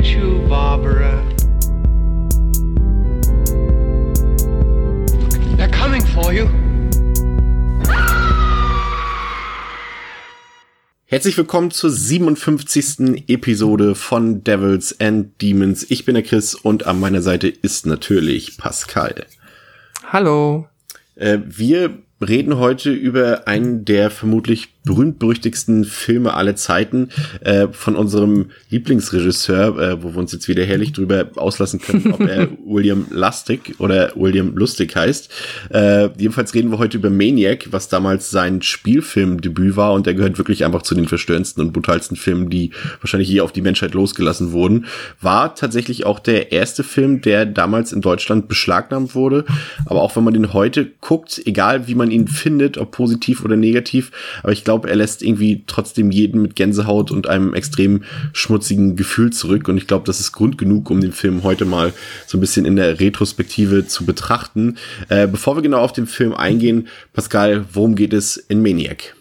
get you, Barbara. They're coming for you. Herzlich willkommen zur 57. Episode von Devils and Demons. Ich bin der Chris und an meiner Seite ist natürlich Pascal. Hallo. Äh, wir reden heute über einen der vermutlich berühmt-berüchtigsten Filme aller Zeiten äh, von unserem Lieblingsregisseur, äh, wo wir uns jetzt wieder herrlich drüber auslassen können, ob er William Lustig oder William Lustig heißt. Äh, jedenfalls reden wir heute über Maniac, was damals sein Spielfilmdebüt war und der gehört wirklich einfach zu den verstörendsten und brutalsten Filmen, die wahrscheinlich je auf die Menschheit losgelassen wurden. War tatsächlich auch der erste Film, der damals in Deutschland beschlagnahmt wurde. Aber auch wenn man den heute guckt, egal wie man ihn findet, ob positiv oder negativ, aber ich glaube, glaube, er lässt irgendwie trotzdem jeden mit Gänsehaut und einem extrem schmutzigen Gefühl zurück. Und ich glaube, das ist Grund genug, um den Film heute mal so ein bisschen in der Retrospektive zu betrachten. Äh, bevor wir genau auf den Film eingehen, Pascal, worum geht es in Maniac?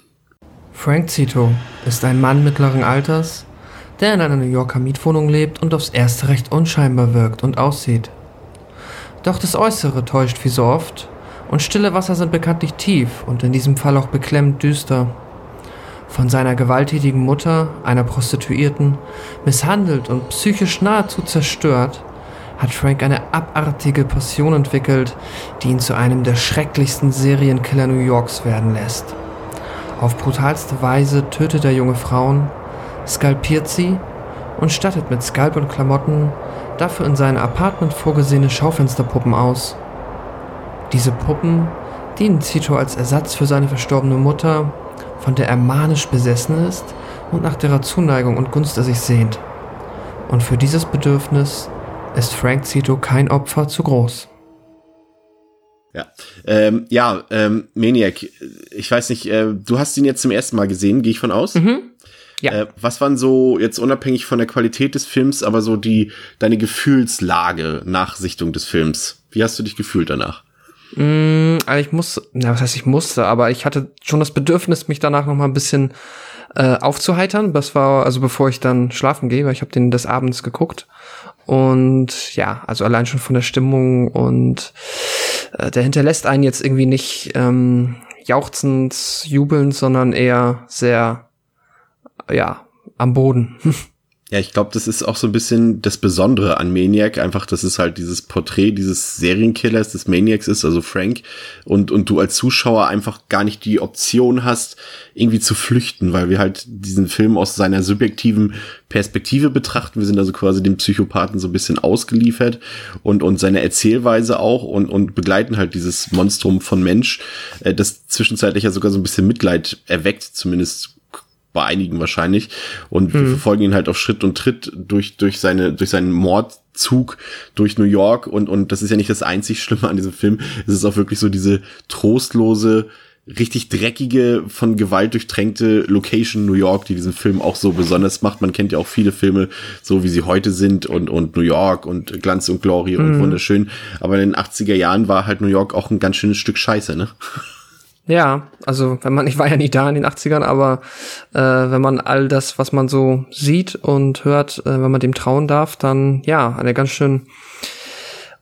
Frank Zito ist ein Mann mittleren Alters, der in einer New Yorker Mietwohnung lebt und aufs erste recht unscheinbar wirkt und aussieht. Doch das Äußere täuscht wie so oft, und stille Wasser sind bekanntlich tief und in diesem Fall auch beklemmend düster von seiner gewalttätigen Mutter, einer Prostituierten, misshandelt und psychisch nahezu zerstört, hat Frank eine abartige Passion entwickelt, die ihn zu einem der schrecklichsten Serienkiller New Yorks werden lässt. Auf brutalste Weise tötet er junge Frauen, skalpiert sie und stattet mit Skalp und Klamotten dafür in seinem Apartment vorgesehene Schaufensterpuppen aus. Diese Puppen dienen Zito als Ersatz für seine verstorbene Mutter von der er manisch besessen ist und nach derer Zuneigung und Gunst er sich sehnt. Und für dieses Bedürfnis ist Frank Zito kein Opfer zu groß. Ja, ähm, ja, ähm, Maniac, ich weiß nicht, äh, du hast ihn jetzt zum ersten Mal gesehen, gehe ich von aus? Mhm. Ja. Äh, was waren so jetzt unabhängig von der Qualität des Films, aber so die deine Gefühlslage nach Sichtung des Films? Wie hast du dich gefühlt danach? Mm, also ich muss, na, was heißt ich musste, aber ich hatte schon das Bedürfnis, mich danach noch mal ein bisschen äh, aufzuheitern. Das war also bevor ich dann schlafen gehe, weil ich habe den des Abends geguckt und ja, also allein schon von der Stimmung und äh, der hinterlässt einen jetzt irgendwie nicht ähm, jauchzend, jubelnd, sondern eher sehr ja am Boden. Ja, ich glaube, das ist auch so ein bisschen das Besondere an Maniac, einfach, dass es halt dieses Porträt dieses Serienkillers, des Maniacs ist, also Frank, und, und du als Zuschauer einfach gar nicht die Option hast, irgendwie zu flüchten, weil wir halt diesen Film aus seiner subjektiven Perspektive betrachten. Wir sind also quasi dem Psychopathen so ein bisschen ausgeliefert. Und, und seine Erzählweise auch und, und begleiten halt dieses Monstrum von Mensch, äh, das zwischenzeitlich ja sogar so ein bisschen Mitleid erweckt, zumindest bei einigen wahrscheinlich. Und hm. wir verfolgen ihn halt auf Schritt und Tritt durch, durch seine, durch seinen Mordzug durch New York. Und, und das ist ja nicht das einzig Schlimme an diesem Film. Es ist auch wirklich so diese trostlose, richtig dreckige, von Gewalt durchtränkte Location New York, die diesen Film auch so besonders macht. Man kennt ja auch viele Filme, so wie sie heute sind und, und New York und Glanz und Glory und mhm. wunderschön. Aber in den 80er Jahren war halt New York auch ein ganz schönes Stück Scheiße, ne? Ja, also wenn man, ich war ja nie da in den 80ern, aber äh, wenn man all das, was man so sieht und hört, äh, wenn man dem trauen darf, dann ja, eine ganz schön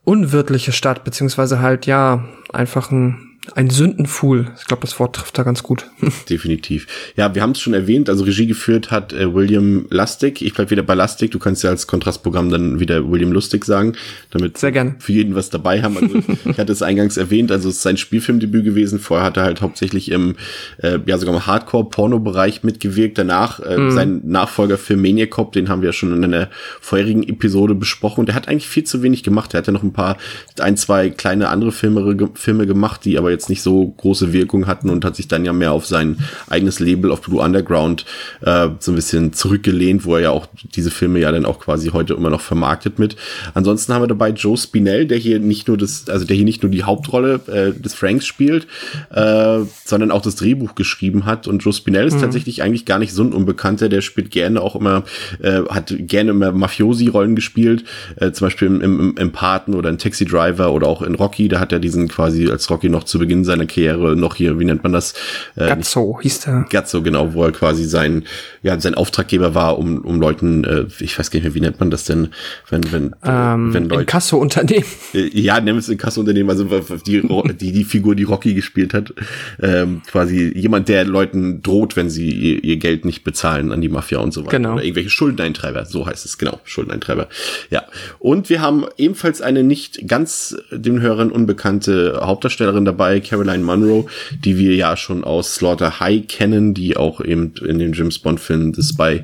unwirtliche Stadt, beziehungsweise halt ja, einfach ein ein Sündenfuhl. Ich glaube, das Wort trifft da ganz gut. Definitiv. Ja, wir haben es schon erwähnt. Also Regie geführt hat äh, William Lustig. Ich bleib wieder bei Lustig. Du kannst ja als Kontrastprogramm dann wieder William Lustig sagen, damit Sehr gern. für jeden was dabei haben. Also ich hatte es eingangs erwähnt. Also es ist sein Spielfilmdebüt gewesen. Vorher hat er halt hauptsächlich im, äh, ja sogar im Hardcore-Porno-Bereich mitgewirkt. Danach äh, mm. sein Nachfolgerfilm Maniac Cop, den haben wir schon in einer vorherigen Episode besprochen. Und der hat eigentlich viel zu wenig gemacht. Er hat ja noch ein paar, ein, zwei kleine andere Filme, Filme gemacht, die aber jetzt jetzt nicht so große Wirkung hatten und hat sich dann ja mehr auf sein eigenes Label auf Blue Underground äh, so ein bisschen zurückgelehnt, wo er ja auch diese Filme ja dann auch quasi heute immer noch vermarktet mit. Ansonsten haben wir dabei Joe Spinell, der hier nicht nur das, also der hier nicht nur die Hauptrolle äh, des Franks spielt, äh, sondern auch das Drehbuch geschrieben hat. Und Joe Spinell ist mhm. tatsächlich eigentlich gar nicht so ein Unbekannter, der spielt gerne auch immer, äh, hat gerne immer Mafiosi-Rollen gespielt, äh, zum Beispiel im, im, im Paten oder in Taxi Driver oder auch in Rocky, da hat er diesen quasi als Rocky noch zu zu Beginn seiner Karriere noch hier, wie nennt man das? Äh, Gazzo hieß der. Gazzo, genau, wo er quasi sein, ja, sein Auftraggeber war, um, um Leuten, äh, ich weiß gar nicht mehr, wie nennt man das denn, wenn, wenn, ähm, wenn Leute. Inkasso-Unternehmen. Äh, ja, nennen es Inkasso-Unternehmen, also die, die, die Figur, die Rocky gespielt hat, ähm, quasi jemand, der Leuten droht, wenn sie ihr, ihr Geld nicht bezahlen an die Mafia und so weiter. Genau. Oder irgendwelche Schuldeneintreiber, so heißt es, genau, Schuldeneintreiber. Ja. Und wir haben ebenfalls eine nicht ganz den Hörern unbekannte Hauptdarstellerin dabei, Caroline Munro, die wir ja schon aus Slaughter High kennen, die auch eben in dem James Bond Film The Spy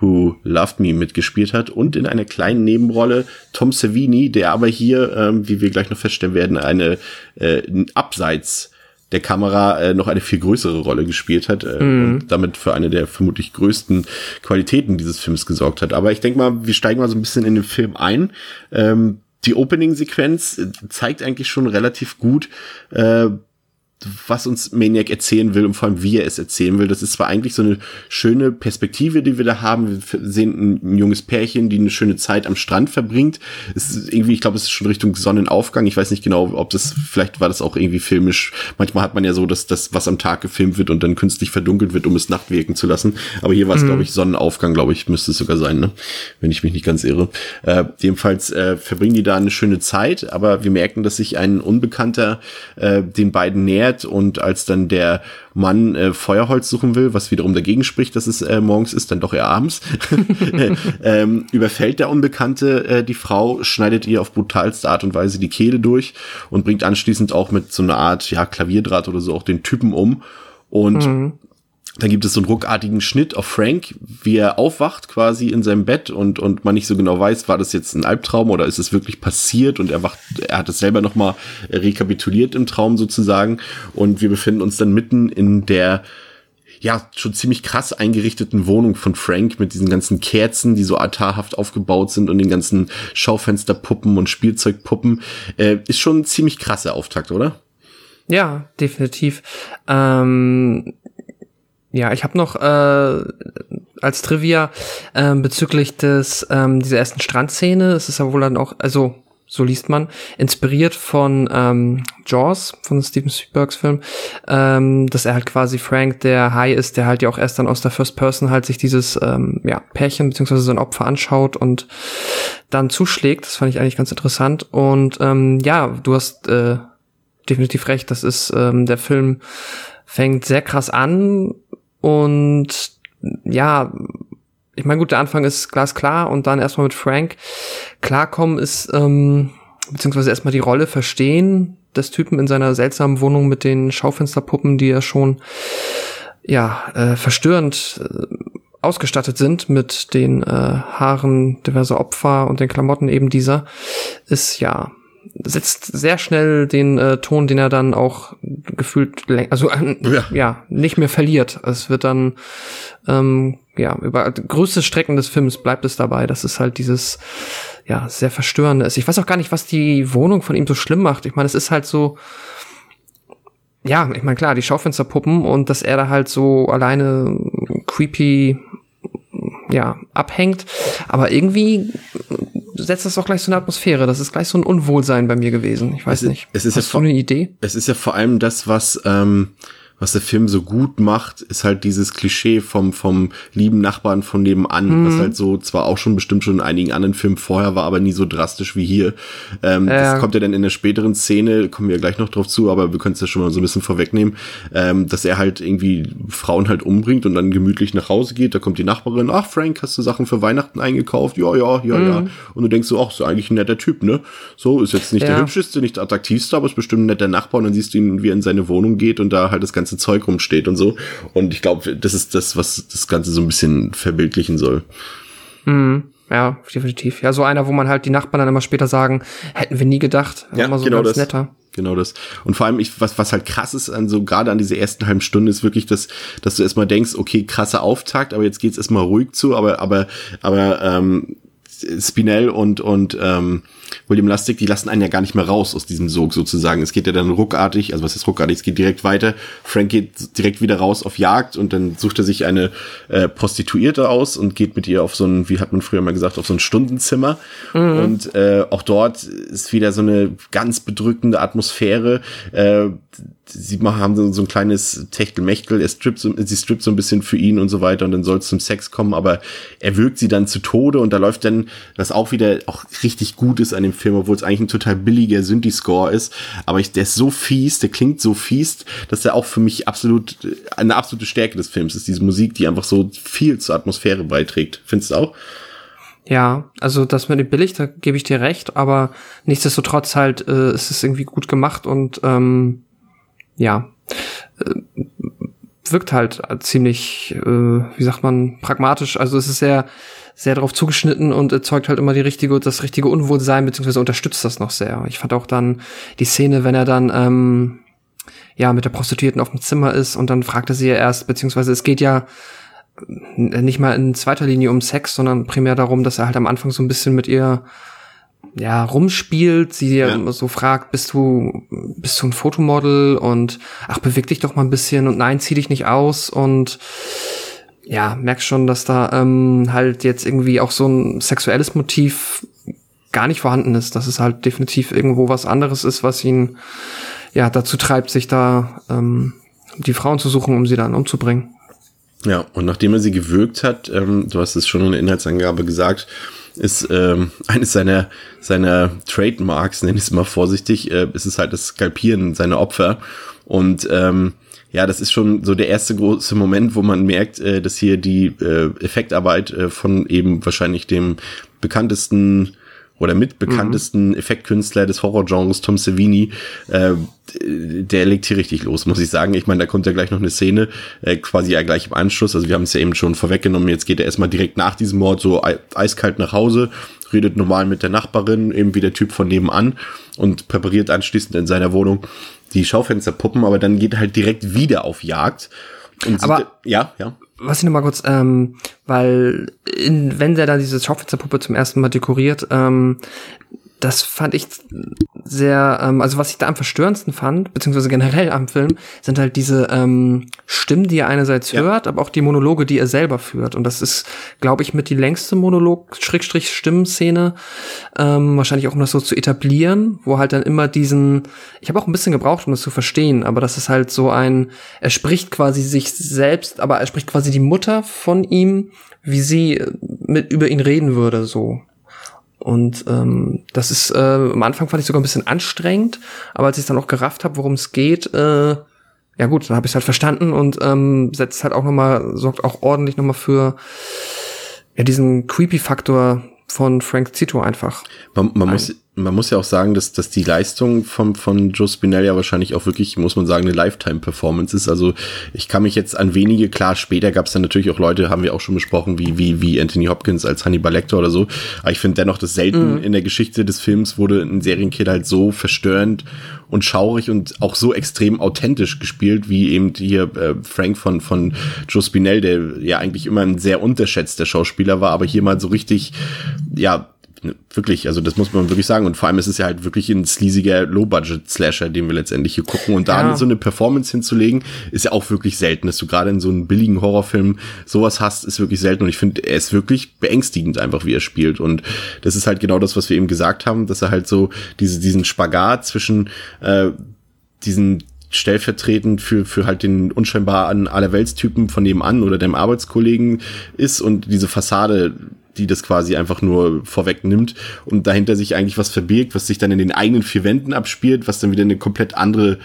Who Loved Me mitgespielt hat und in einer kleinen Nebenrolle Tom Savini, der aber hier, ähm, wie wir gleich noch feststellen werden, eine äh, abseits der Kamera äh, noch eine viel größere Rolle gespielt hat äh, mhm. und damit für eine der vermutlich größten Qualitäten dieses Films gesorgt hat. Aber ich denke mal, wir steigen mal so ein bisschen in den Film ein. Ähm, die Opening-Sequenz äh, zeigt eigentlich schon relativ gut, äh, was uns Maniac erzählen will und vor allem wie er es erzählen will. Das ist zwar eigentlich so eine schöne Perspektive, die wir da haben. Wir sehen ein, junges Pärchen, die eine schöne Zeit am Strand verbringt. Es ist irgendwie, ich glaube, es ist schon Richtung Sonnenaufgang. Ich weiß nicht genau, ob das, vielleicht war das auch irgendwie filmisch. Manchmal hat man ja so, dass das, was am Tag gefilmt wird und dann künstlich verdunkelt wird, um es Nacht wirken zu lassen. Aber hier war es, mhm. glaube ich, Sonnenaufgang, glaube ich, müsste es sogar sein, ne? wenn ich mich nicht ganz irre. Äh, jedenfalls äh, verbringen die da eine schöne Zeit, aber wir merken, dass sich ein Unbekannter äh, den beiden nähert Bett und als dann der Mann äh, Feuerholz suchen will, was wiederum dagegen spricht, dass es äh, morgens ist, dann doch eher abends, ähm, überfällt der Unbekannte äh, die Frau, schneidet ihr auf brutalste Art und Weise die Kehle durch und bringt anschließend auch mit so einer Art ja, Klavierdraht oder so auch den Typen um. Und mhm. Dann gibt es so einen ruckartigen Schnitt auf Frank, wie er aufwacht quasi in seinem Bett und, und man nicht so genau weiß, war das jetzt ein Albtraum oder ist es wirklich passiert und er wacht, er hat es selber nochmal rekapituliert im Traum sozusagen und wir befinden uns dann mitten in der ja, schon ziemlich krass eingerichteten Wohnung von Frank mit diesen ganzen Kerzen, die so altarhaft aufgebaut sind und den ganzen Schaufensterpuppen und Spielzeugpuppen. Äh, ist schon ein ziemlich krasser Auftakt, oder? Ja, definitiv. Ähm, ja, ich habe noch äh, als Trivia äh, bezüglich des ähm, dieser ersten Strandszene. Es ist ja wohl dann auch, also so liest man, inspiriert von ähm, Jaws, von Steven Spielbergs Film, ähm, dass er halt quasi Frank der High ist, der halt ja auch erst dann aus der First Person halt sich dieses ähm, ja, Pärchen beziehungsweise sein Opfer anschaut und dann zuschlägt. Das fand ich eigentlich ganz interessant. Und ähm, ja, du hast äh, definitiv recht, das ist ähm, der Film fängt sehr krass an, und ja, ich meine, gut, der Anfang ist glasklar und dann erstmal mit Frank. Klarkommen ist, ähm, beziehungsweise erstmal die Rolle verstehen des Typen in seiner seltsamen Wohnung mit den Schaufensterpuppen, die ja schon ja äh, verstörend äh, ausgestattet sind mit den äh, Haaren diverser Opfer und den Klamotten eben dieser, ist ja setzt sehr schnell den äh, Ton, den er dann auch gefühlt, also äh, ja. ja. nicht mehr verliert. Es wird dann ähm, ja über größte Strecken des Films bleibt es dabei, dass es halt dieses ja sehr verstörende ist. Ich weiß auch gar nicht, was die Wohnung von ihm so schlimm macht. Ich meine, es ist halt so ja, ich meine klar, die Schaufensterpuppen und dass er da halt so alleine creepy ja, abhängt. Aber irgendwie setzt das auch gleich so eine Atmosphäre. Das ist gleich so ein Unwohlsein bei mir gewesen. Ich weiß es nicht. Es ist Hast ja du eine Idee? Es ist ja vor allem das, was ähm, was der Film so gut macht, ist halt dieses Klischee vom, vom lieben Nachbarn von nebenan, mhm. was halt so zwar auch schon bestimmt schon in einigen anderen Filmen vorher war, aber nie so drastisch wie hier. Ähm, äh. Das kommt ja dann in der späteren Szene, kommen wir ja gleich noch drauf zu, aber wir können es ja schon mal so ein bisschen vorwegnehmen, ähm, dass er halt irgendwie Frauen halt umbringt und dann gemütlich nach Hause geht. Da kommt die Nachbarin, ach Frank, hast du Sachen für Weihnachten eingekauft? Ja, ja, ja, mhm. ja. Und du denkst so, ach, ist eigentlich ein netter Typ, ne? So, ist jetzt nicht ja. der hübscheste, nicht der attraktivste, aber ist bestimmt ein netter Nachbar und dann siehst du ihn, wie er in seine Wohnung geht und da halt das ganze ganze Zeug rumsteht und so. Und ich glaube, das ist das, was das Ganze so ein bisschen verbildlichen soll. Mhm. Ja, definitiv. Ja, so einer, wo man halt die Nachbarn dann immer später sagen, hätten wir nie gedacht. Ja, immer so genau ganz das. netter. Genau das. Und vor allem, ich, was, was halt krass ist an so, gerade an dieser ersten halben Stunde, ist wirklich, dass, dass du erstmal denkst, okay, krasser Auftakt, aber jetzt geht's erstmal ruhig zu, aber, aber, aber, ähm, Spinell und, und ähm, William Lustig, die lassen einen ja gar nicht mehr raus aus diesem Sog sozusagen. Es geht ja dann ruckartig, also was ist ruckartig, es geht direkt weiter. Frank geht direkt wieder raus auf Jagd und dann sucht er sich eine äh, Prostituierte aus und geht mit ihr auf so ein, wie hat man früher mal gesagt, auf so ein Stundenzimmer. Mhm. Und äh, auch dort ist wieder so eine ganz bedrückende Atmosphäre. Äh, sie machen, haben so, so ein kleines Techtelmechtel, er strippt so, sie strippt so ein bisschen für ihn und so weiter und dann soll es zum Sex kommen, aber er wirkt sie dann zu Tode und da läuft dann, was auch wieder auch richtig gut ist an dem Film, obwohl es eigentlich ein total billiger Synthi-Score ist, aber ich, der ist so fies, der klingt so fies, dass er auch für mich absolut, eine absolute Stärke des Films ist, diese Musik, die einfach so viel zur Atmosphäre beiträgt. Findest du auch? Ja, also das mit dem billig, da gebe ich dir recht, aber nichtsdestotrotz halt äh, ist es irgendwie gut gemacht und ähm, ja, äh, wirkt halt ziemlich, äh, wie sagt man, pragmatisch. Also es ist sehr, sehr darauf zugeschnitten und erzeugt halt immer die richtige, das richtige Unwohlsein, beziehungsweise unterstützt das noch sehr. Ich fand auch dann die Szene, wenn er dann, ähm, ja, mit der Prostituierten auf dem Zimmer ist und dann fragt er sie ja erst, beziehungsweise es geht ja nicht mal in zweiter Linie um Sex, sondern primär darum, dass er halt am Anfang so ein bisschen mit ihr ja, rumspielt, sie ja. so fragt, bist du, bist du ein Fotomodel und ach, beweg dich doch mal ein bisschen und nein, zieh dich nicht aus und ja, merkst schon, dass da ähm, halt jetzt irgendwie auch so ein sexuelles Motiv gar nicht vorhanden ist, dass es halt definitiv irgendwo was anderes ist, was ihn ja dazu treibt, sich da ähm, die Frauen zu suchen, um sie dann umzubringen. Ja, und nachdem er sie gewürgt hat, ähm, du hast es schon in der Inhaltsangabe gesagt, ist ähm, eines seiner, seiner Trademarks, nenne ich es mal vorsichtig, äh, ist es halt das Skalpieren seiner Opfer. Und ähm, ja, das ist schon so der erste große Moment, wo man merkt, äh, dass hier die äh, Effektarbeit äh, von eben wahrscheinlich dem bekanntesten oder mitbekanntesten mhm. Effektkünstler des Horrorgenres, Tom Savini, äh, der legt hier richtig los, muss ich sagen. Ich meine, da kommt ja gleich noch eine Szene, äh, quasi ja gleich im Anschluss. Also wir haben es ja eben schon vorweggenommen. Jetzt geht er erstmal direkt nach diesem Mord so eiskalt nach Hause, redet normal mit der Nachbarin, eben wie der Typ von nebenan und präpariert anschließend in seiner Wohnung die Schaufensterpuppen, aber dann geht er halt direkt wieder auf Jagd. Und aber, ja, ja was ich noch mal kurz, ähm, weil in, wenn der da diese Schaufensterpuppe zum ersten Mal dekoriert, ähm, das fand ich sehr, ähm, also was ich da am verstörendsten fand, beziehungsweise generell am Film, sind halt diese ähm, Stimmen, die er einerseits ja. hört, aber auch die Monologe, die er selber führt. Und das ist, glaube ich, mit die längste Monolog-Stimmenszene, ähm, wahrscheinlich auch um das so zu etablieren, wo halt dann immer diesen, ich habe auch ein bisschen gebraucht, um das zu verstehen, aber das ist halt so ein, er spricht quasi sich selbst, aber er spricht quasi die Mutter von ihm, wie sie mit über ihn reden würde, so. Und ähm, das ist, äh, am Anfang fand ich sogar ein bisschen anstrengend, aber als ich dann auch gerafft habe, worum es geht, äh, ja gut, dann habe ich halt verstanden und ähm, setzt halt auch nochmal, sorgt auch ordentlich nochmal für ja, diesen Creepy-Faktor von Frank Zito einfach. Man, man muss man muss ja auch sagen, dass, dass die Leistung vom, von Joe Spinell ja wahrscheinlich auch wirklich, muss man sagen, eine Lifetime-Performance ist. Also ich kann mich jetzt an wenige, klar, später gab es dann natürlich auch Leute, haben wir auch schon besprochen, wie, wie, wie Anthony Hopkins als Hannibal Lecter oder so. Aber ich finde dennoch, dass selten mhm. in der Geschichte des Films wurde ein Serienkiller halt so verstörend und schaurig und auch so extrem authentisch gespielt, wie eben hier äh, Frank von, von Joe Spinell, der ja eigentlich immer ein sehr unterschätzter Schauspieler war, aber hier mal so richtig, ja, wirklich, also das muss man wirklich sagen. Und vor allem ist es ja halt wirklich ein sleasiger Low-Budget-Slasher, den wir letztendlich hier gucken. Und da ja. so eine Performance hinzulegen, ist ja auch wirklich selten, dass du gerade in so einem billigen Horrorfilm sowas hast, ist wirklich selten. Und ich finde, er ist wirklich beängstigend einfach, wie er spielt. Und das ist halt genau das, was wir eben gesagt haben, dass er halt so diese, diesen Spagat zwischen äh, diesen stellvertretend für, für halt den unscheinbar an allerweltstypen von nebenan oder dem Arbeitskollegen ist und diese Fassade die das quasi einfach nur vorwegnimmt und dahinter sich eigentlich was verbirgt, was sich dann in den eigenen vier Wänden abspielt, was dann wieder eine komplett andere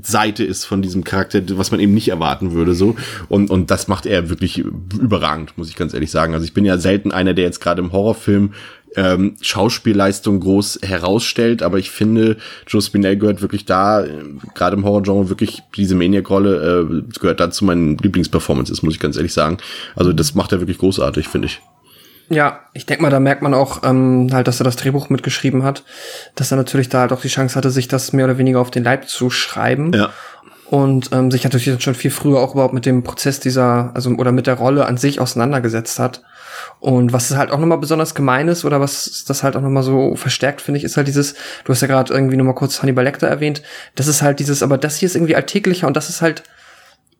Seite ist von diesem Charakter, was man eben nicht erwarten würde, so. Und, und das macht er wirklich überragend, muss ich ganz ehrlich sagen. Also ich bin ja selten einer, der jetzt gerade im Horrorfilm ähm, Schauspielleistung groß herausstellt, aber ich finde, Joe Spinell gehört wirklich da, äh, gerade im Horrorgenre, wirklich diese Maniac-Rolle äh, gehört da zu meinen Lieblingsperformances, muss ich ganz ehrlich sagen. Also das macht er wirklich großartig, finde ich. Ja, ich denke mal, da merkt man auch ähm, halt, dass er das Drehbuch mitgeschrieben hat, dass er natürlich da halt auch die Chance hatte, sich das mehr oder weniger auf den Leib zu schreiben. Ja. und ähm, sich natürlich schon viel früher auch überhaupt mit dem Prozess dieser, also oder mit der Rolle an sich auseinandergesetzt hat. Und was halt auch nochmal besonders gemein ist oder was das halt auch nochmal so verstärkt, finde ich, ist halt dieses, du hast ja gerade irgendwie nochmal kurz Hannibal Lecter erwähnt, das ist halt dieses, aber das hier ist irgendwie alltäglicher und das ist halt,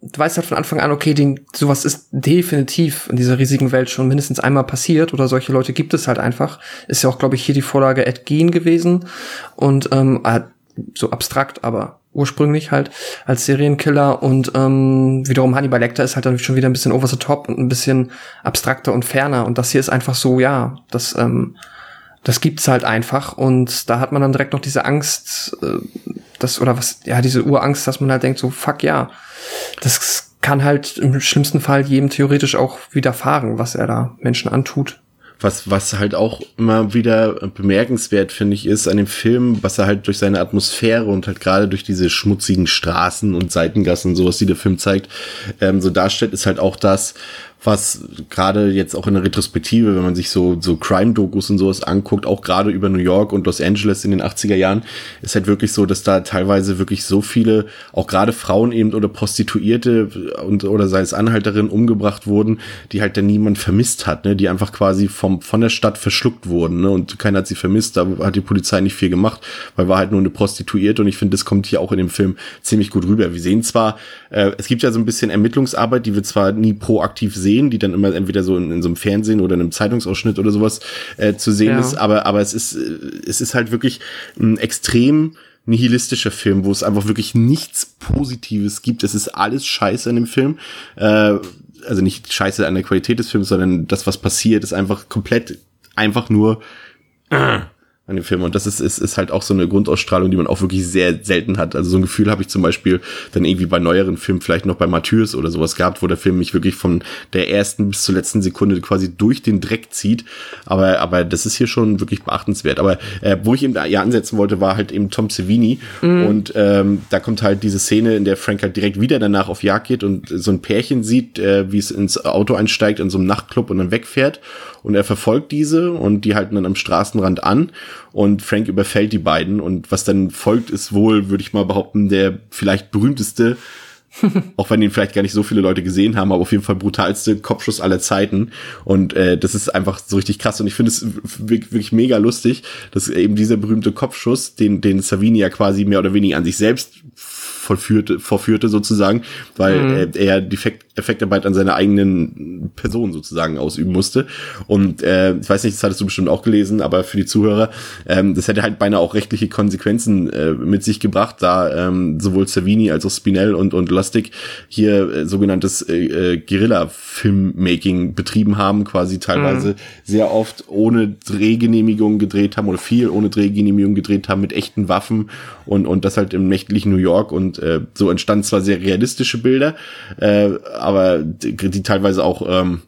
du weißt halt von Anfang an, okay, den, sowas ist definitiv in dieser riesigen Welt schon mindestens einmal passiert oder solche Leute gibt es halt einfach. Ist ja auch, glaube ich, hier die Vorlage Ed Gein gewesen und ähm, so abstrakt, aber ursprünglich halt als Serienkiller und ähm, wiederum Hannibal Lecter ist halt dann schon wieder ein bisschen over the top und ein bisschen abstrakter und ferner und das hier ist einfach so, ja, das ähm, das gibt's halt einfach und da hat man dann direkt noch diese Angst, äh, das oder was, ja, diese Urangst, dass man halt denkt so, fuck ja, das kann halt im schlimmsten Fall jedem theoretisch auch widerfahren, was er da Menschen antut. Was, was halt auch immer wieder bemerkenswert, finde ich, ist an dem Film, was er halt durch seine Atmosphäre und halt gerade durch diese schmutzigen Straßen und Seitengassen und sowas, die der Film zeigt, ähm, so darstellt, ist halt auch das, was gerade jetzt auch in der Retrospektive, wenn man sich so, so Crime-Dokus und sowas anguckt, auch gerade über New York und Los Angeles in den 80er Jahren, ist halt wirklich so, dass da teilweise wirklich so viele, auch gerade Frauen eben oder Prostituierte und oder sei es Anhalterinnen umgebracht wurden, die halt dann niemand vermisst hat, ne, die einfach quasi vom, von der Stadt verschluckt wurden, ne, und keiner hat sie vermisst, da hat die Polizei nicht viel gemacht, weil war halt nur eine Prostituierte und ich finde, das kommt hier auch in dem Film ziemlich gut rüber. Wir sehen zwar, äh, es gibt ja so ein bisschen Ermittlungsarbeit, die wir zwar nie proaktiv sehen, sehen, die dann immer entweder so in, in so einem Fernsehen oder in einem Zeitungsausschnitt oder sowas äh, zu sehen ja. ist. Aber, aber es ist, äh, es ist halt wirklich ein extrem nihilistischer Film, wo es einfach wirklich nichts Positives gibt. Es ist alles Scheiße in dem Film. Äh, also nicht Scheiße an der Qualität des Films, sondern das, was passiert, ist einfach komplett einfach nur äh, an dem Film. Und das ist, ist, ist halt auch so eine Grundausstrahlung, die man auch wirklich sehr selten hat. Also so ein Gefühl habe ich zum Beispiel dann irgendwie bei neueren Filmen, vielleicht noch bei Matthäus oder sowas gehabt, wo der Film mich wirklich von der ersten bis zur letzten Sekunde quasi durch den Dreck zieht. Aber, aber das ist hier schon wirklich beachtenswert. Aber äh, wo ich eben da ja ansetzen wollte, war halt eben Tom Savini. Mhm. Und ähm, da kommt halt diese Szene, in der Frank halt direkt wieder danach auf Jagd geht und so ein Pärchen sieht, äh, wie es ins Auto einsteigt in so einem Nachtclub und dann wegfährt. Und er verfolgt diese und die halten dann am Straßenrand an und Frank überfällt die beiden und was dann folgt ist wohl, würde ich mal behaupten, der vielleicht berühmteste auch wenn ihn vielleicht gar nicht so viele Leute gesehen haben, aber auf jeden Fall brutalste Kopfschuss aller Zeiten. Und äh, das ist einfach so richtig krass. Und ich finde es wirklich mega lustig, dass eben dieser berühmte Kopfschuss, den, den Savini ja quasi mehr oder weniger an sich selbst vollführte, vorführte sozusagen, weil mhm. er, er Defekt, Effektarbeit an seiner eigenen Person sozusagen ausüben musste. Und äh, ich weiß nicht, das hattest du bestimmt auch gelesen, aber für die Zuhörer, ähm, das hätte halt beinahe auch rechtliche Konsequenzen äh, mit sich gebracht, da ähm, sowohl Savini als auch Spinell und, und Lustig hier äh, sogenanntes äh, äh, Guerilla-Filmmaking betrieben haben, quasi teilweise mhm. sehr oft ohne Drehgenehmigung gedreht haben oder viel ohne Drehgenehmigung gedreht haben mit echten Waffen und, und das halt im nächtlichen New York und äh, so entstanden zwar sehr realistische Bilder, äh, aber die, die teilweise auch ähm,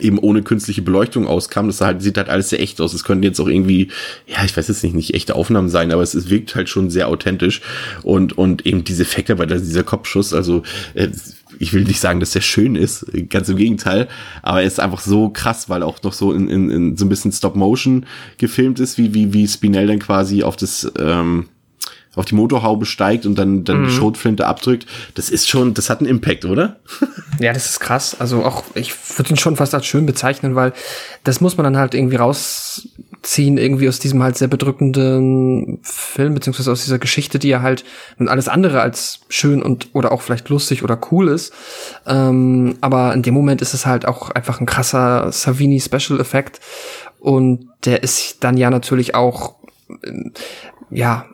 eben ohne künstliche Beleuchtung auskam. Das halt, sieht halt alles sehr echt aus. Es könnten jetzt auch irgendwie, ja, ich weiß jetzt nicht, nicht echte Aufnahmen sein, aber es, es wirkt halt schon sehr authentisch. Und, und eben diese Effekte bei dieser Kopfschuss, also äh, ich will nicht sagen, dass der schön ist, ganz im Gegenteil, aber er ist einfach so krass, weil auch noch so in, in, in so ein bisschen Stop-Motion gefilmt ist, wie, wie, wie Spinell dann quasi auf das, ähm, auf die Motorhaube steigt und dann, dann mhm. die Schrotflinte abdrückt, das ist schon, das hat einen Impact, oder? ja, das ist krass. Also auch, ich würde ihn schon fast als schön bezeichnen, weil das muss man dann halt irgendwie rausziehen, irgendwie aus diesem halt sehr bedrückenden Film, beziehungsweise aus dieser Geschichte, die ja halt und alles andere als schön und oder auch vielleicht lustig oder cool ist. Ähm, aber in dem Moment ist es halt auch einfach ein krasser Savini-Special-Effekt. Und der ist dann ja natürlich auch ja,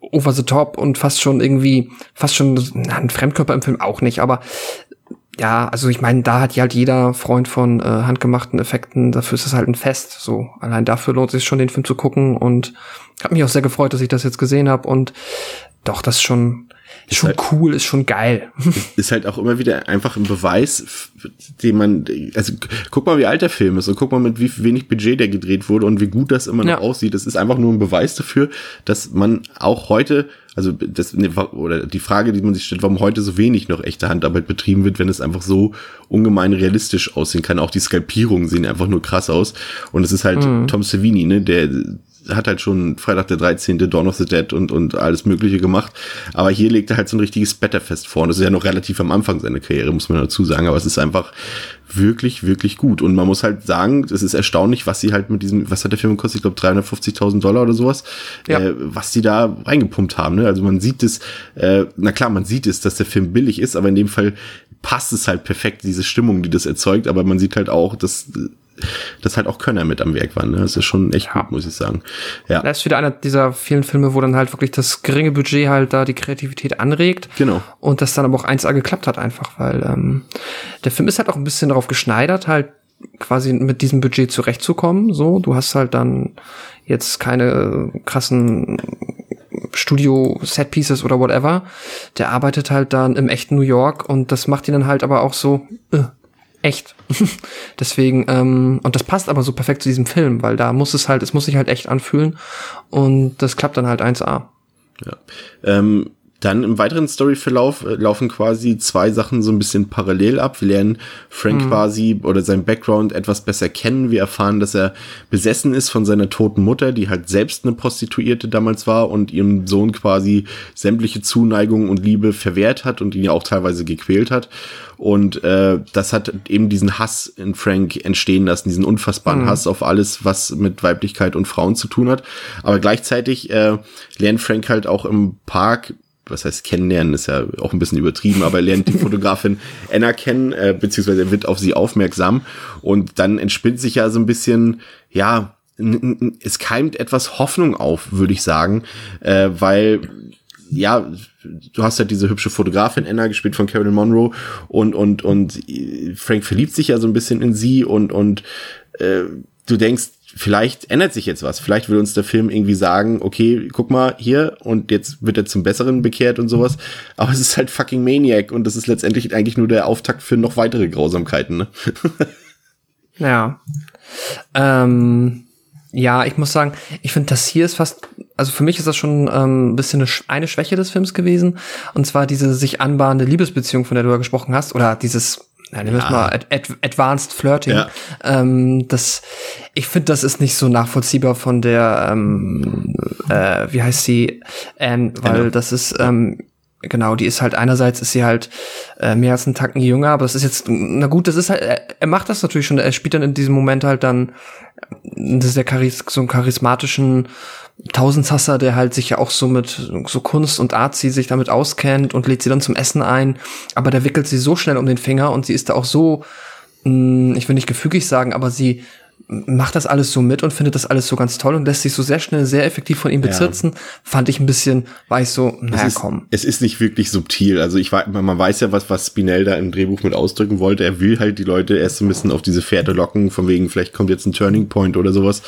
over the top und fast schon irgendwie, fast schon na, ein Fremdkörper im Film auch nicht, aber ja, also ich meine, da hat ja halt jeder Freund von äh, handgemachten Effekten, dafür ist es halt ein Fest. So, allein dafür lohnt es sich schon, den Film zu gucken und hat mich auch sehr gefreut, dass ich das jetzt gesehen habe und doch, das ist schon, ist schon halt, cool, ist schon geil. Ist halt auch immer wieder einfach ein Beweis, den man, also guck mal, wie alt der Film ist und guck mal, mit wie wenig Budget der gedreht wurde und wie gut das immer ja. noch aussieht. Das ist einfach nur ein Beweis dafür, dass man auch heute, also das, oder die Frage, die man sich stellt, warum heute so wenig noch echte Handarbeit betrieben wird, wenn es einfach so ungemein realistisch aussehen kann. Auch die Skalpierungen sehen einfach nur krass aus. Und es ist halt mhm. Tom Savini, ne, der hat halt schon Freitag der 13., Dawn of the Dead und, und alles Mögliche gemacht. Aber hier legt er halt so ein richtiges Betterfest vor. Und das ist ja noch relativ am Anfang seiner Karriere, muss man dazu sagen. Aber es ist einfach wirklich, wirklich gut. Und man muss halt sagen, es ist erstaunlich, was sie halt mit diesem, was hat der Film gekostet? Ich glaube 350.000 Dollar oder sowas, ja. äh, was die da reingepumpt haben. Ne? Also man sieht es, äh, na klar, man sieht es, dass der Film billig ist, aber in dem Fall passt es halt perfekt, diese Stimmung, die das erzeugt. Aber man sieht halt auch, dass dass halt auch Könner mit am Werk waren. Ne? Das ist schon echt ja. gut, muss ich sagen. Ja. Das ist wieder einer dieser vielen Filme, wo dann halt wirklich das geringe Budget halt da die Kreativität anregt. Genau. Und das dann aber auch 1A geklappt hat einfach, weil ähm, der Film ist halt auch ein bisschen darauf geschneidert, halt quasi mit diesem Budget zurechtzukommen. So, du hast halt dann jetzt keine krassen Studio Set Pieces oder whatever. Der arbeitet halt dann im echten New York und das macht ihn dann halt aber auch so äh, echt. Deswegen, ähm, und das passt aber so perfekt zu diesem Film, weil da muss es halt, es muss sich halt echt anfühlen und das klappt dann halt 1A. Ja. Ähm, dann im weiteren Storyverlauf äh, laufen quasi zwei Sachen so ein bisschen parallel ab. Wir lernen Frank mhm. quasi oder sein Background etwas besser kennen. Wir erfahren, dass er besessen ist von seiner toten Mutter, die halt selbst eine Prostituierte damals war und ihrem Sohn quasi sämtliche Zuneigung und Liebe verwehrt hat und ihn ja auch teilweise gequält hat. Und äh, das hat eben diesen Hass in Frank entstehen lassen, diesen unfassbaren mhm. Hass auf alles, was mit Weiblichkeit und Frauen zu tun hat. Aber gleichzeitig äh, lernt Frank halt auch im Park was heißt kennenlernen, ist ja auch ein bisschen übertrieben, aber er lernt die Fotografin Anna kennen, äh, beziehungsweise er wird auf sie aufmerksam. Und dann entspinnt sich ja so ein bisschen, ja, es keimt etwas Hoffnung auf, würde ich sagen, äh, weil ja, du hast ja diese hübsche Fotografin Anna gespielt von Carolyn Monroe und und und Frank verliebt sich ja so ein bisschen in sie und und äh, du denkst, vielleicht ändert sich jetzt was. Vielleicht will uns der Film irgendwie sagen, okay, guck mal hier und jetzt wird er zum Besseren bekehrt und sowas. Aber es ist halt fucking Maniac und das ist letztendlich eigentlich nur der Auftakt für noch weitere Grausamkeiten, ne? ja. Ähm, ja, ich muss sagen, ich finde, das hier ist fast, also für mich ist das schon ähm, ein bisschen eine, eine Schwäche des Films gewesen. Und zwar diese sich anbahnende Liebesbeziehung, von der du ja gesprochen hast, oder dieses nehmen wir ja. mal Ad Ad Advanced Flirting. Ja. Ähm, das, ich finde, das ist nicht so nachvollziehbar von der, ähm, äh, wie heißt sie, Anne, weil Anne. das ist, ähm, genau, die ist halt einerseits ist sie halt äh, mehr als einen Tacken jünger, aber das ist jetzt, na gut, das ist halt, er macht das natürlich schon, er spielt dann in diesem Moment halt dann der Charis so einen charismatischen Tausendsasser, der halt sich ja auch so mit so Kunst und Arzi sich damit auskennt und lädt sie dann zum Essen ein, aber der wickelt sie so schnell um den Finger und sie ist da auch so, mh, hm, ich will nicht gefügig sagen, aber sie macht das alles so mit und findet das alles so ganz toll und lässt sich so sehr schnell, sehr effektiv von ihm bezirzen. Ja. Fand ich ein bisschen, war ich so, naja, es ist, komm. Es ist nicht wirklich subtil. Also ich war, man weiß ja, was, was Spinell da im Drehbuch mit ausdrücken wollte. Er will halt die Leute erst ein bisschen auf diese Fährte locken, von wegen, vielleicht kommt jetzt ein Turning Point oder sowas.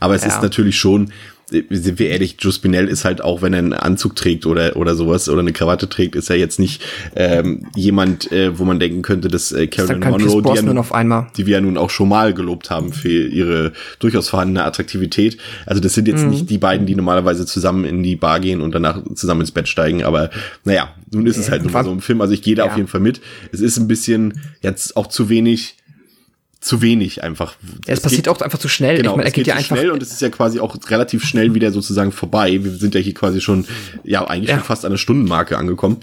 Aber es ja. ist natürlich schon, sind wir ehrlich, Joe Spinell ist halt auch, wenn er einen Anzug trägt oder oder sowas oder eine Krawatte trägt, ist er jetzt nicht ähm, jemand, äh, wo man denken könnte, dass äh, Carolyn Monroe, die, ja die wir ja nun auch schon mal gelobt haben für ihre durchaus vorhandene Attraktivität. Also das sind jetzt mhm. nicht die beiden, die normalerweise zusammen in die Bar gehen und danach zusammen ins Bett steigen. Aber naja, nun ist es halt nur so ein Film. Also ich gehe da ja. auf jeden Fall mit. Es ist ein bisschen jetzt auch zu wenig zu wenig einfach. Ja, es, passiert geht, auch einfach zu schnell. Genau, ich meine, er geht ja einfach schnell und es ist ja quasi auch relativ schnell wieder sozusagen vorbei. Wir sind ja hier quasi schon, ja, eigentlich ja. schon fast an der Stundenmarke angekommen.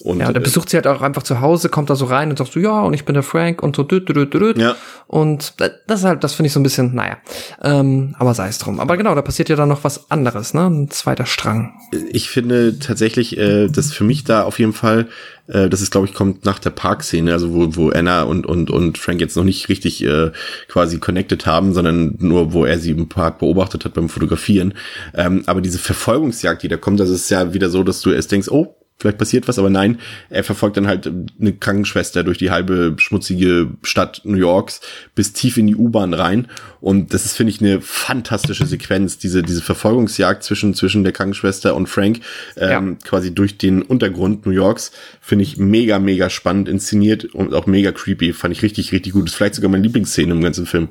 Und, ja, und er äh, besucht sie halt auch einfach zu Hause, kommt da so rein und sagt so, ja, und ich bin der Frank und so, düt, düt, düt. Ja. Und das ist halt, das finde ich so ein bisschen, naja, ähm, aber sei es drum. Aber genau, da passiert ja dann noch was anderes, ne? Ein zweiter Strang. Ich finde tatsächlich, äh, dass für mich da auf jeden Fall, äh, das ist, glaube ich, kommt nach der Parkszene, also wo, wo Anna und, und, und Frank jetzt noch nicht richtig äh, quasi connected haben, sondern nur, wo er sie im Park beobachtet hat beim Fotografieren. Ähm, aber diese Verfolgungsjagd, die da kommt, das ist ja wieder so, dass du erst denkst, oh, vielleicht passiert was, aber nein, er verfolgt dann halt eine Krankenschwester durch die halbe schmutzige Stadt New Yorks bis tief in die U-Bahn rein. Und das ist, finde ich, eine fantastische Sequenz, diese, diese Verfolgungsjagd zwischen, zwischen der Krankenschwester und Frank, ähm, ja. quasi durch den Untergrund New Yorks, finde ich mega, mega spannend inszeniert und auch mega creepy. Fand ich richtig, richtig gut. Das ist vielleicht sogar meine Lieblingsszene im ganzen Film.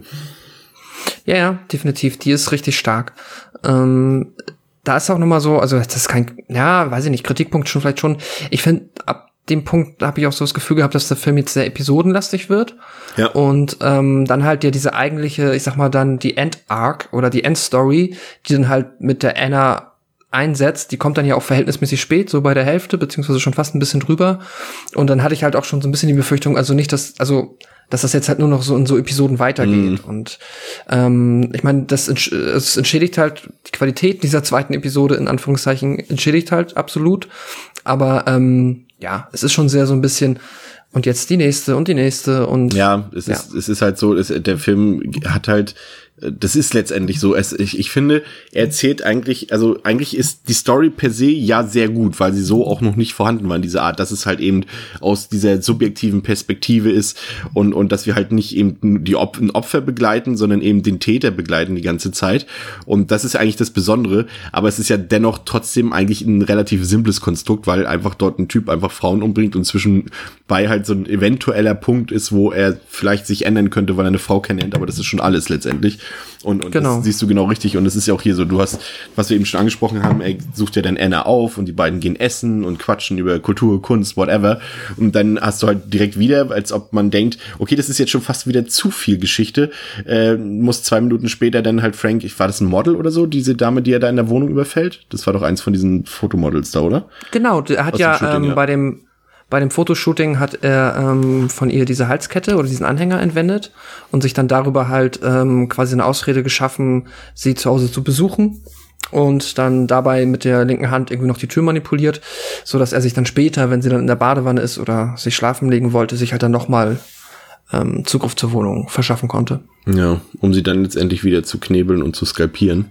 Ja, ja, definitiv. Die ist richtig stark. Ähm, da ist auch nochmal so, also das ist kein, ja, weiß ich nicht, Kritikpunkt schon vielleicht schon. Ich finde, ab dem Punkt habe ich auch so das Gefühl gehabt, dass der Film jetzt sehr episodenlastig wird. Ja. Und ähm, dann halt ja diese eigentliche, ich sag mal dann die End-Arc oder die End-Story, die dann halt mit der Anna einsetzt, die kommt dann ja auch verhältnismäßig spät, so bei der Hälfte, beziehungsweise schon fast ein bisschen drüber. Und dann hatte ich halt auch schon so ein bisschen die Befürchtung, also nicht, dass, also dass das jetzt halt nur noch so in so Episoden weitergeht. Mm. Und ähm, ich meine, das entsch es entschädigt halt die Qualität dieser zweiten Episode in Anführungszeichen entschädigt halt absolut. Aber ähm, ja, es ist schon sehr so ein bisschen und jetzt die nächste und die nächste und ja, es ja. ist es ist halt so, es, der Film hat halt das ist letztendlich so. Es, ich, ich finde, er erzählt eigentlich, also eigentlich ist die Story per se ja sehr gut, weil sie so auch noch nicht vorhanden war in dieser Art, dass es halt eben aus dieser subjektiven Perspektive ist und, und dass wir halt nicht eben die Op ein Opfer begleiten, sondern eben den Täter begleiten die ganze Zeit. Und das ist eigentlich das Besondere. Aber es ist ja dennoch trotzdem eigentlich ein relativ simples Konstrukt, weil einfach dort ein Typ einfach Frauen umbringt und zwischenbei halt so ein eventueller Punkt ist, wo er vielleicht sich ändern könnte, weil er eine Frau kennenlernt. Aber das ist schon alles letztendlich. Und, und genau. das siehst du genau richtig. Und es ist ja auch hier so, du hast, was wir eben schon angesprochen haben, er sucht ja dann Anna auf und die beiden gehen essen und quatschen über Kultur, Kunst, whatever. Und dann hast du halt direkt wieder, als ob man denkt, okay, das ist jetzt schon fast wieder zu viel Geschichte. Äh, muss zwei Minuten später dann halt Frank, ich war das ein Model oder so, diese Dame, die er da in der Wohnung überfällt? Das war doch eins von diesen Fotomodels da, oder? Genau, er hat ja, Shooting, ähm, ja bei dem bei dem Fotoshooting hat er ähm, von ihr diese Halskette oder diesen Anhänger entwendet und sich dann darüber halt ähm, quasi eine Ausrede geschaffen, sie zu Hause zu besuchen und dann dabei mit der linken Hand irgendwie noch die Tür manipuliert, so dass er sich dann später, wenn sie dann in der Badewanne ist oder sich schlafen legen wollte, sich halt dann nochmal ähm, Zugriff zur Wohnung verschaffen konnte. Ja, um sie dann letztendlich wieder zu knebeln und zu skalpieren.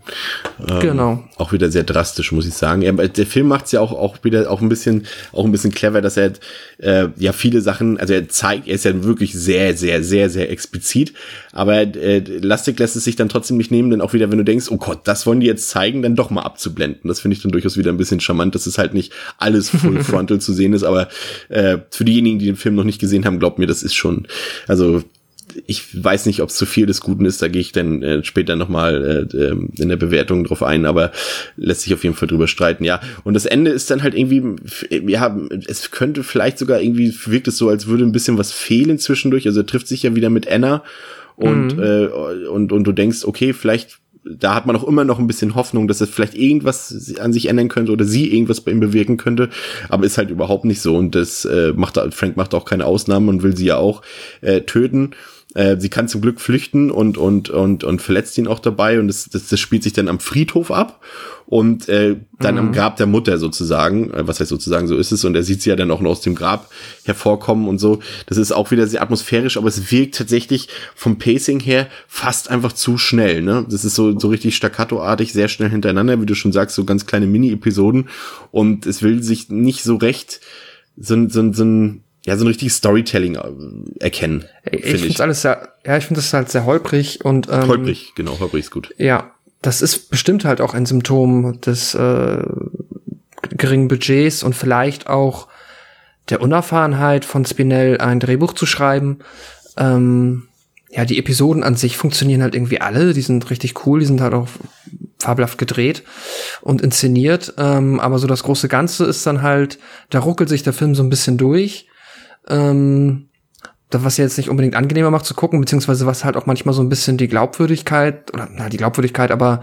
Ähm, genau. Auch wieder sehr drastisch, muss ich sagen. Er, der Film macht es ja auch, auch wieder auch ein bisschen, auch ein bisschen clever, dass er äh, ja viele Sachen, also er zeigt, er ist ja wirklich sehr, sehr, sehr, sehr explizit, aber äh, Lastig lässt es sich dann trotzdem nicht nehmen, denn auch wieder, wenn du denkst, oh Gott, das wollen die jetzt zeigen, dann doch mal abzublenden. Das finde ich dann durchaus wieder ein bisschen charmant, dass es halt nicht alles full frontal zu sehen ist, aber äh, für diejenigen, die den Film noch nicht gesehen haben, glaubt mir, das ist schon, also ich weiß nicht, ob es zu viel des Guten ist, da gehe ich dann äh, später nochmal äh, ähm, in der Bewertung drauf ein, aber lässt sich auf jeden Fall drüber streiten, ja. Und das Ende ist dann halt irgendwie, ja, es könnte vielleicht sogar irgendwie, wirkt es so, als würde ein bisschen was fehlen zwischendurch, also er trifft sich ja wieder mit Anna und, mhm. äh, und, und du denkst, okay, vielleicht da hat man auch immer noch ein bisschen Hoffnung, dass es vielleicht irgendwas an sich ändern könnte oder sie irgendwas bei ihm bewirken könnte, aber ist halt überhaupt nicht so und das äh, macht Frank macht auch keine Ausnahmen und will sie ja auch äh, töten äh, sie kann zum Glück flüchten und, und, und, und verletzt ihn auch dabei und das, das, das spielt sich dann am Friedhof ab und äh, dann mhm. am Grab der Mutter sozusagen, äh, was heißt sozusagen, so ist es und er sieht sie ja dann auch noch aus dem Grab hervorkommen und so. Das ist auch wieder sehr atmosphärisch, aber es wirkt tatsächlich vom Pacing her fast einfach zu schnell. Ne? Das ist so, so richtig staccatoartig, sehr schnell hintereinander, wie du schon sagst, so ganz kleine Mini-Episoden und es will sich nicht so recht so, so, so ein ja, so ein richtiges Storytelling äh, erkennen. Ich finde ich. alles sehr, ja, ich finde das halt sehr holprig und ähm, holprig, genau, holprig ist gut. Ja, das ist bestimmt halt auch ein Symptom des äh, geringen Budgets und vielleicht auch der Unerfahrenheit von Spinell ein Drehbuch zu schreiben. Ähm, ja, die Episoden an sich funktionieren halt irgendwie alle, die sind richtig cool, die sind halt auch fabelhaft gedreht und inszeniert, ähm, aber so das große Ganze ist dann halt, da ruckelt sich der Film so ein bisschen durch ähm, was jetzt nicht unbedingt angenehmer macht zu gucken, beziehungsweise was halt auch manchmal so ein bisschen die Glaubwürdigkeit, oder na, die Glaubwürdigkeit, aber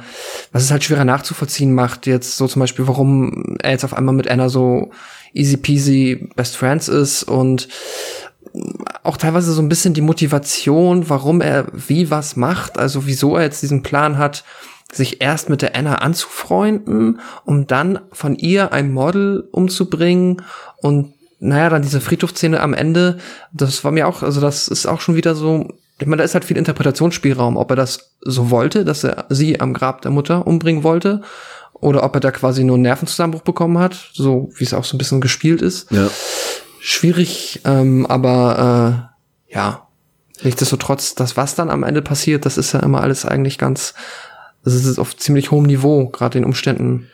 was es halt schwerer nachzuvollziehen macht, jetzt so zum Beispiel, warum er jetzt auf einmal mit Anna so easy peasy best friends ist und auch teilweise so ein bisschen die Motivation, warum er wie was macht, also wieso er jetzt diesen Plan hat, sich erst mit der Anna anzufreunden, um dann von ihr ein Model umzubringen und naja, dann diese Friedhofsszene am Ende, das war mir auch, also das ist auch schon wieder so, ich meine, da ist halt viel Interpretationsspielraum, ob er das so wollte, dass er sie am Grab der Mutter umbringen wollte, oder ob er da quasi nur einen Nervenzusammenbruch bekommen hat, so wie es auch so ein bisschen gespielt ist. Ja. Schwierig, ähm, aber äh, ja, nichtsdestotrotz, das, was dann am Ende passiert, das ist ja immer alles eigentlich ganz, das ist auf ziemlich hohem Niveau, gerade den Umständen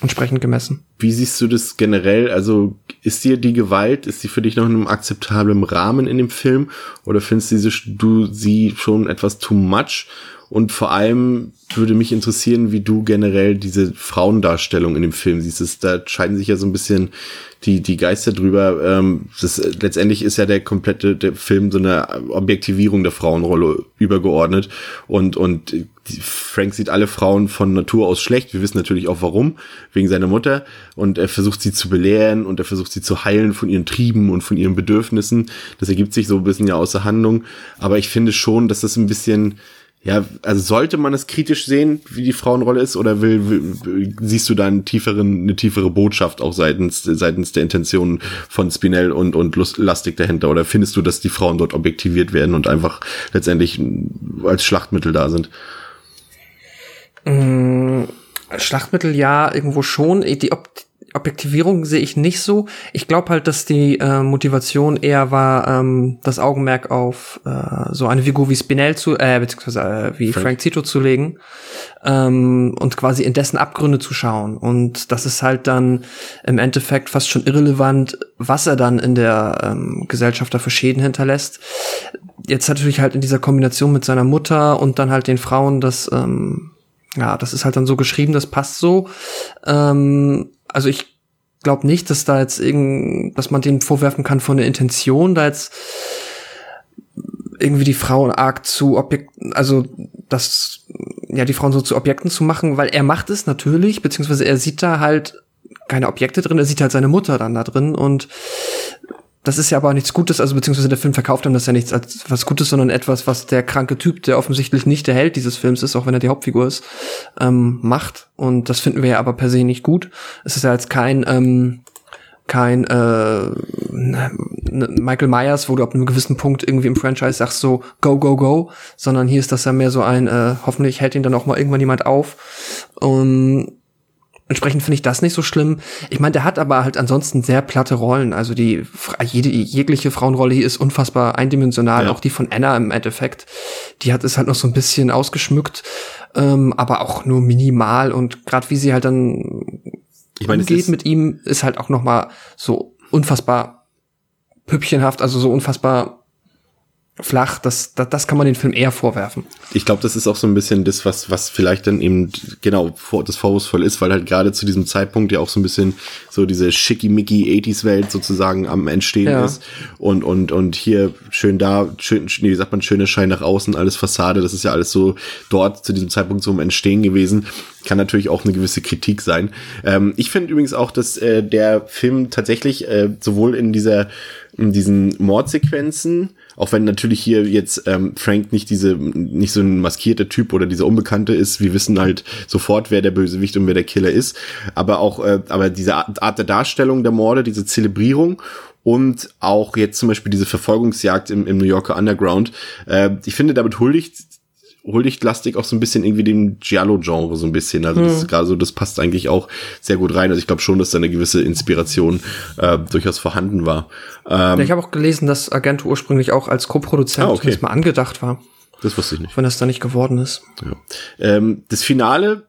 entsprechend gemessen. Wie siehst du das generell? Also ist dir die Gewalt, ist sie für dich noch in einem akzeptablen Rahmen in dem Film? Oder findest du sie schon etwas too much? Und vor allem würde mich interessieren, wie du generell diese Frauendarstellung in dem Film siehst. Es, da scheiden sich ja so ein bisschen die, die Geister drüber. Ähm, das, letztendlich ist ja der komplette der Film so eine Objektivierung der Frauenrolle übergeordnet. Und, und Frank sieht alle Frauen von Natur aus schlecht. Wir wissen natürlich auch warum, wegen seiner Mutter. Und er versucht sie zu belehren und er versucht sie zu heilen von ihren Trieben und von ihren Bedürfnissen. Das ergibt sich so ein bisschen ja außer Handlung. Aber ich finde schon, dass das ein bisschen ja, also sollte man es kritisch sehen, wie die Frauenrolle ist, oder will, will, siehst du da einen tieferen, eine tiefere Botschaft auch seitens, seitens der Intention von Spinell und, und Lastig dahinter? Oder findest du, dass die Frauen dort objektiviert werden und einfach letztendlich als Schlachtmittel da sind? Mmh, Schlachtmittel ja, irgendwo schon. Die, Ob Objektivierung sehe ich nicht so. Ich glaube halt, dass die äh, Motivation eher war, ähm, das Augenmerk auf äh, so eine Figur wie Spinell zu, äh, beziehungsweise äh, wie Frank, Frank Zito zu legen ähm, und quasi in dessen Abgründe zu schauen. Und das ist halt dann im Endeffekt fast schon irrelevant, was er dann in der ähm, Gesellschaft da für Schäden hinterlässt. Jetzt natürlich halt in dieser Kombination mit seiner Mutter und dann halt den Frauen, das ähm, ja, das ist halt dann so geschrieben, das passt so. Ähm, also ich glaube nicht, dass da jetzt irgend, dass man dem vorwerfen kann von der Intention, da jetzt irgendwie die Frauen arg zu Objekten, also das, ja, die Frauen so zu Objekten zu machen, weil er macht es natürlich, beziehungsweise er sieht da halt keine Objekte drin, er sieht halt seine Mutter dann da drin und das ist ja aber nichts Gutes, also beziehungsweise der Film verkauft dann das ja nichts als was Gutes, sondern etwas, was der kranke Typ, der offensichtlich nicht der Held dieses Films ist, auch wenn er die Hauptfigur ist, ähm, macht. Und das finden wir ja aber per se nicht gut. Es ist ja jetzt kein ähm, kein äh, Michael Myers, wo du ab einem gewissen Punkt irgendwie im Franchise sagst so go go go, sondern hier ist das ja mehr so ein äh, hoffentlich hält ihn dann auch mal irgendwann jemand auf. Und Entsprechend finde ich das nicht so schlimm. Ich meine, der hat aber halt ansonsten sehr platte Rollen. Also die jede, jegliche Frauenrolle hier ist unfassbar eindimensional. Ja. Auch die von Anna im Endeffekt. Die hat es halt noch so ein bisschen ausgeschmückt, ähm, aber auch nur minimal. Und gerade wie sie halt dann ich meine, umgeht mit ihm, ist halt auch noch mal so unfassbar püppchenhaft, also so unfassbar flach, das, das, das kann man den Film eher vorwerfen. Ich glaube, das ist auch so ein bisschen das, was, was vielleicht dann eben genau vor, das vorwurfsvoll ist, weil halt gerade zu diesem Zeitpunkt ja auch so ein bisschen so diese schickimicki 80s-Welt sozusagen am Entstehen ja. ist. Und, und, und hier schön da, schön, nee, wie sagt man, schöne Schein nach außen, alles Fassade, das ist ja alles so dort zu diesem Zeitpunkt so im Entstehen gewesen. Kann natürlich auch eine gewisse Kritik sein. Ähm, ich finde übrigens auch, dass äh, der Film tatsächlich äh, sowohl in dieser, in diesen Mordsequenzen, auch wenn natürlich hier jetzt ähm, Frank nicht diese, nicht so ein maskierter Typ oder dieser Unbekannte ist. Wir wissen halt sofort, wer der Bösewicht und wer der Killer ist. Aber auch, äh, aber diese Art der Darstellung der Morde, diese Zelebrierung und auch jetzt zum Beispiel diese Verfolgungsjagd im, im New Yorker Underground. Äh, ich finde, damit huldigt huldigtlastig auch so ein bisschen irgendwie dem Giallo-Genre so ein bisschen. Also das hm. gerade so, das passt eigentlich auch sehr gut rein. Also ich glaube schon, dass da eine gewisse Inspiration äh, durchaus vorhanden war. Ähm, ja, ich habe auch gelesen, dass Argento ursprünglich auch als Co-Produzent ah, okay. mal angedacht war. Das wusste ich nicht. Wenn das da nicht geworden ist. Ja. Ähm, das Finale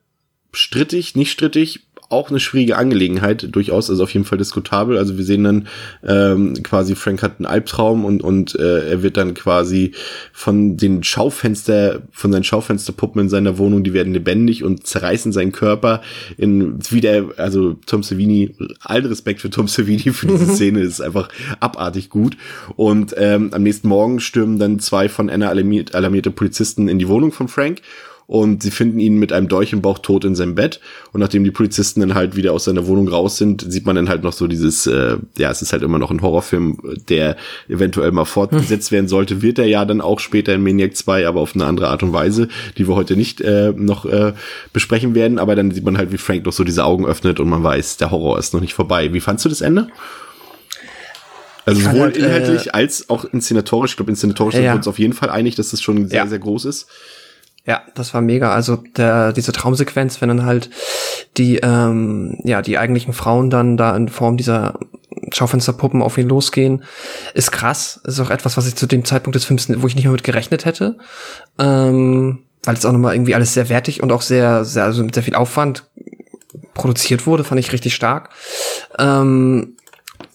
strittig, nicht strittig, auch eine schwierige Angelegenheit, durchaus, also auf jeden Fall diskutabel. Also wir sehen dann ähm, quasi, Frank hat einen Albtraum und, und äh, er wird dann quasi von den Schaufenster, von seinen Schaufensterpuppen in seiner Wohnung, die werden lebendig und zerreißen seinen Körper in wie der, also Tom Savini, allen Respekt für Tom Savini für diese Szene, ist einfach abartig gut. Und ähm, am nächsten Morgen stürmen dann zwei von Anna alarmierte Polizisten in die Wohnung von Frank und sie finden ihn mit einem Dolch im Bauch tot in seinem Bett. Und nachdem die Polizisten dann halt wieder aus seiner Wohnung raus sind, sieht man dann halt noch so dieses, äh, ja, es ist halt immer noch ein Horrorfilm, der eventuell mal fortgesetzt werden sollte. Wird er ja dann auch später in Maniac 2, aber auf eine andere Art und Weise, die wir heute nicht äh, noch äh, besprechen werden. Aber dann sieht man halt, wie Frank noch so diese Augen öffnet und man weiß, der Horror ist noch nicht vorbei. Wie fandst du das Ende? Also sowohl halt, inhaltlich äh, als auch inszenatorisch. Ich glaube, inszenatorisch ja, sind wir uns auf jeden Fall einig, dass das schon sehr, ja. sehr groß ist. Ja, das war mega. Also der, diese Traumsequenz, wenn dann halt die, ähm, ja, die eigentlichen Frauen dann da in Form dieser Schaufensterpuppen auf ihn losgehen, ist krass. Ist auch etwas, was ich zu dem Zeitpunkt des Films, wo ich nicht mehr mit gerechnet hätte. Ähm, weil es auch nochmal irgendwie alles sehr wertig und auch sehr, sehr, also mit sehr viel Aufwand produziert wurde, fand ich richtig stark. Ähm,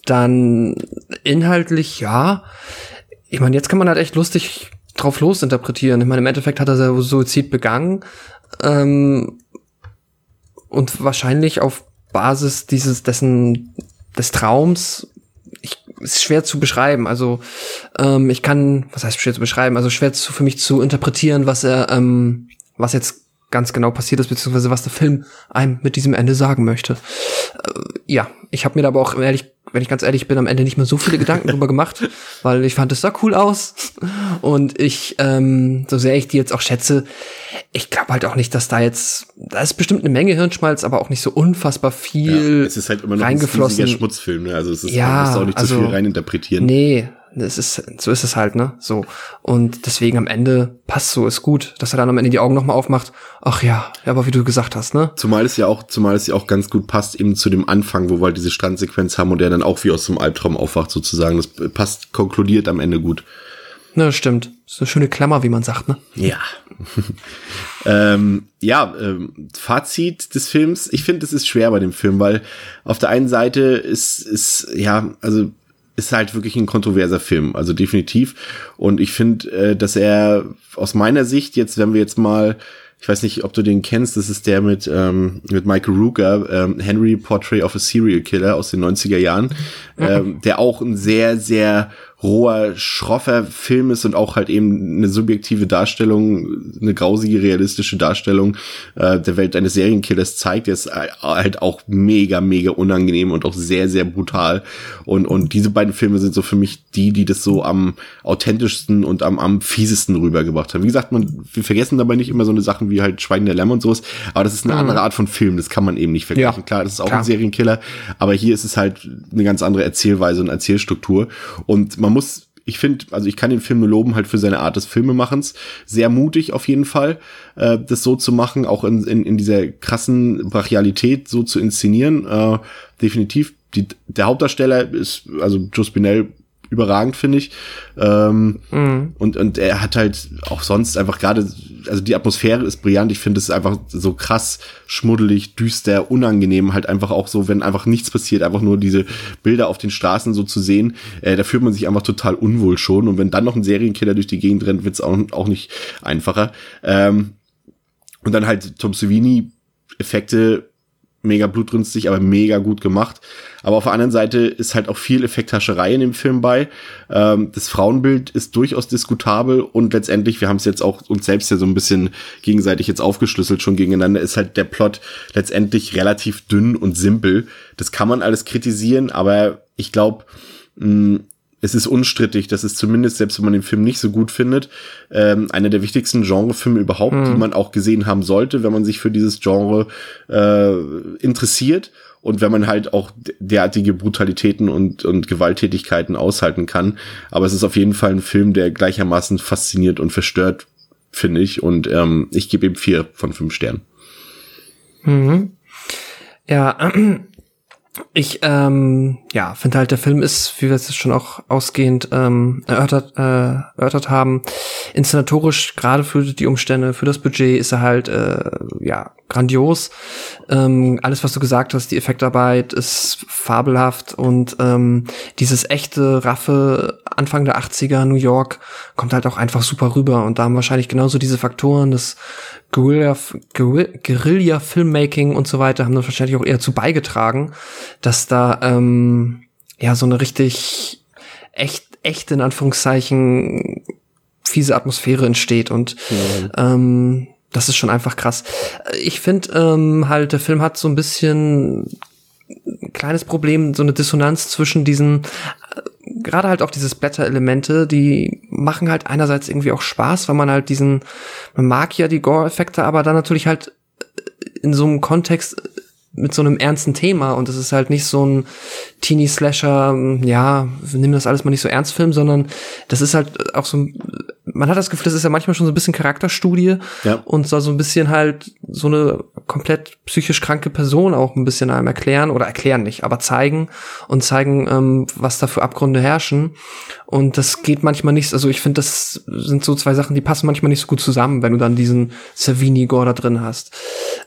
dann inhaltlich, ja. Ich meine, jetzt kann man halt echt lustig drauf losinterpretieren. Ich meine, im Endeffekt hat er Suizid begangen. Ähm, und wahrscheinlich auf Basis dieses, dessen, des Traums, ich, ist schwer zu beschreiben. Also, ähm, ich kann, was heißt schwer zu beschreiben? Also schwer zu, für mich zu interpretieren, was er, ähm, was jetzt ganz genau passiert ist, beziehungsweise was der Film einem mit diesem Ende sagen möchte. Äh, ja, ich habe mir da aber auch ehrlich, wenn ich ganz ehrlich bin, am Ende nicht mehr so viele Gedanken drüber gemacht, weil ich fand, es sah cool aus. Und ich, ähm, so sehr ich die jetzt auch schätze, ich glaube halt auch nicht, dass da jetzt, da ist bestimmt eine Menge Hirnschmalz, aber auch nicht so unfassbar viel ja, es ist halt immer noch ein Schmutzfilm, ne? Also es ist, ja, man muss auch nicht also, zu viel reininterpretieren. Nee, das ist, so ist es halt, ne? So. Und deswegen am Ende passt so, ist gut, dass er dann am Ende die Augen nochmal aufmacht. Ach ja, aber wie du gesagt hast, ne? Zumal es ja auch, zumal es ja auch ganz gut passt eben zu dem Anfang, wo wir halt diese Strandsequenz haben und der dann auch wie aus dem Albtraum aufwacht sozusagen. Das passt, konkludiert am Ende gut. Na, das stimmt. Das ist eine schöne Klammer, wie man sagt, ne? Ja. ähm, ja, ähm, Fazit des Films. Ich finde, es ist schwer bei dem Film, weil auf der einen Seite ist, ist, ja, also ist halt wirklich ein kontroverser Film, also definitiv. Und ich finde, äh, dass er aus meiner Sicht jetzt, wenn wir jetzt mal, ich weiß nicht, ob du den kennst, das ist der mit, ähm, mit Michael Rooker, ähm, Henry Portrait of a Serial Killer aus den 90er Jahren, mhm. ähm, der auch ein sehr, sehr roher, schroffer Film ist und auch halt eben eine subjektive Darstellung, eine grausige, realistische Darstellung äh, der Welt eines Serienkillers zeigt, der ist halt auch mega, mega unangenehm und auch sehr, sehr brutal. Und, und diese beiden Filme sind so für mich die, die das so am authentischsten und am, am fiesesten rübergebracht haben. Wie gesagt, man, wir vergessen dabei nicht immer so eine Sachen wie halt Schweigen der Lämmer und sowas, aber das ist eine mhm. andere Art von Film, das kann man eben nicht vergleichen. Ja, Klar, das ist auch klar. ein Serienkiller, aber hier ist es halt eine ganz andere Erzählweise und Erzählstruktur und man muss ich finde, also ich kann den Film loben halt für seine Art des Filmemachens. Sehr mutig auf jeden Fall, äh, das so zu machen, auch in, in, in dieser krassen Brachialität so zu inszenieren. Äh, definitiv. Die, der Hauptdarsteller ist, also Joe Spinell überragend, finde ich. Ähm, mhm. und, und er hat halt auch sonst einfach gerade, also die Atmosphäre ist brillant. Ich finde es einfach so krass, schmuddelig, düster, unangenehm. Halt einfach auch so, wenn einfach nichts passiert, einfach nur diese Bilder auf den Straßen so zu sehen, äh, da fühlt man sich einfach total unwohl schon. Und wenn dann noch ein Serienkiller durch die Gegend rennt, wird es auch, auch nicht einfacher. Ähm, und dann halt Tom Savini Effekte mega blutrünstig, aber mega gut gemacht. Aber auf der anderen Seite ist halt auch viel Effekthascherei in dem Film bei. Ähm, das Frauenbild ist durchaus diskutabel und letztendlich, wir haben es jetzt auch uns selbst ja so ein bisschen gegenseitig jetzt aufgeschlüsselt schon gegeneinander, ist halt der Plot letztendlich relativ dünn und simpel. Das kann man alles kritisieren, aber ich glaube, es ist unstrittig, dass es zumindest, selbst wenn man den Film nicht so gut findet, ähm, einer der wichtigsten Genrefilme überhaupt, mhm. die man auch gesehen haben sollte, wenn man sich für dieses Genre äh, interessiert und wenn man halt auch derartige Brutalitäten und, und Gewalttätigkeiten aushalten kann. Aber es ist auf jeden Fall ein Film, der gleichermaßen fasziniert und verstört, finde ich. Und ähm, ich gebe ihm vier von fünf Sternen. Mhm. Ja, ich ähm, ja finde halt der Film ist, wie wir es schon auch ausgehend ähm, erörtert, äh, erörtert haben, inszenatorisch gerade für die Umstände, für das Budget ist er halt äh, ja grandios. Ähm, alles, was du gesagt hast, die Effektarbeit ist fabelhaft und ähm, dieses echte Raffe Anfang der 80er New York kommt halt auch einfach super rüber und da haben wahrscheinlich genauso diese Faktoren, das Guerilla, Guerilla Filmmaking und so weiter haben da wahrscheinlich auch eher zu beigetragen, dass da ähm, ja so eine richtig echt echt in Anführungszeichen fiese Atmosphäre entsteht und mhm. ähm, das ist schon einfach krass. Ich finde ähm, halt, der Film hat so ein bisschen ein kleines Problem, so eine Dissonanz zwischen diesen gerade halt auch diese Splatter-Elemente, die machen halt einerseits irgendwie auch Spaß, weil man halt diesen, man mag ja die Gore-Effekte, aber dann natürlich halt in so einem Kontext mit so einem ernsten Thema und es ist halt nicht so ein Teenie-Slasher, ja, wir nehmen das alles mal nicht so ernst Film, sondern das ist halt auch so, man hat das Gefühl, das ist ja manchmal schon so ein bisschen Charakterstudie ja. und soll so ein bisschen halt so eine komplett psychisch kranke Person auch ein bisschen einem erklären oder erklären nicht, aber zeigen und zeigen, ähm, was da für Abgründe herrschen und das geht manchmal nicht, also ich finde, das sind so zwei Sachen, die passen manchmal nicht so gut zusammen, wenn du dann diesen Savini-Gore da drin hast.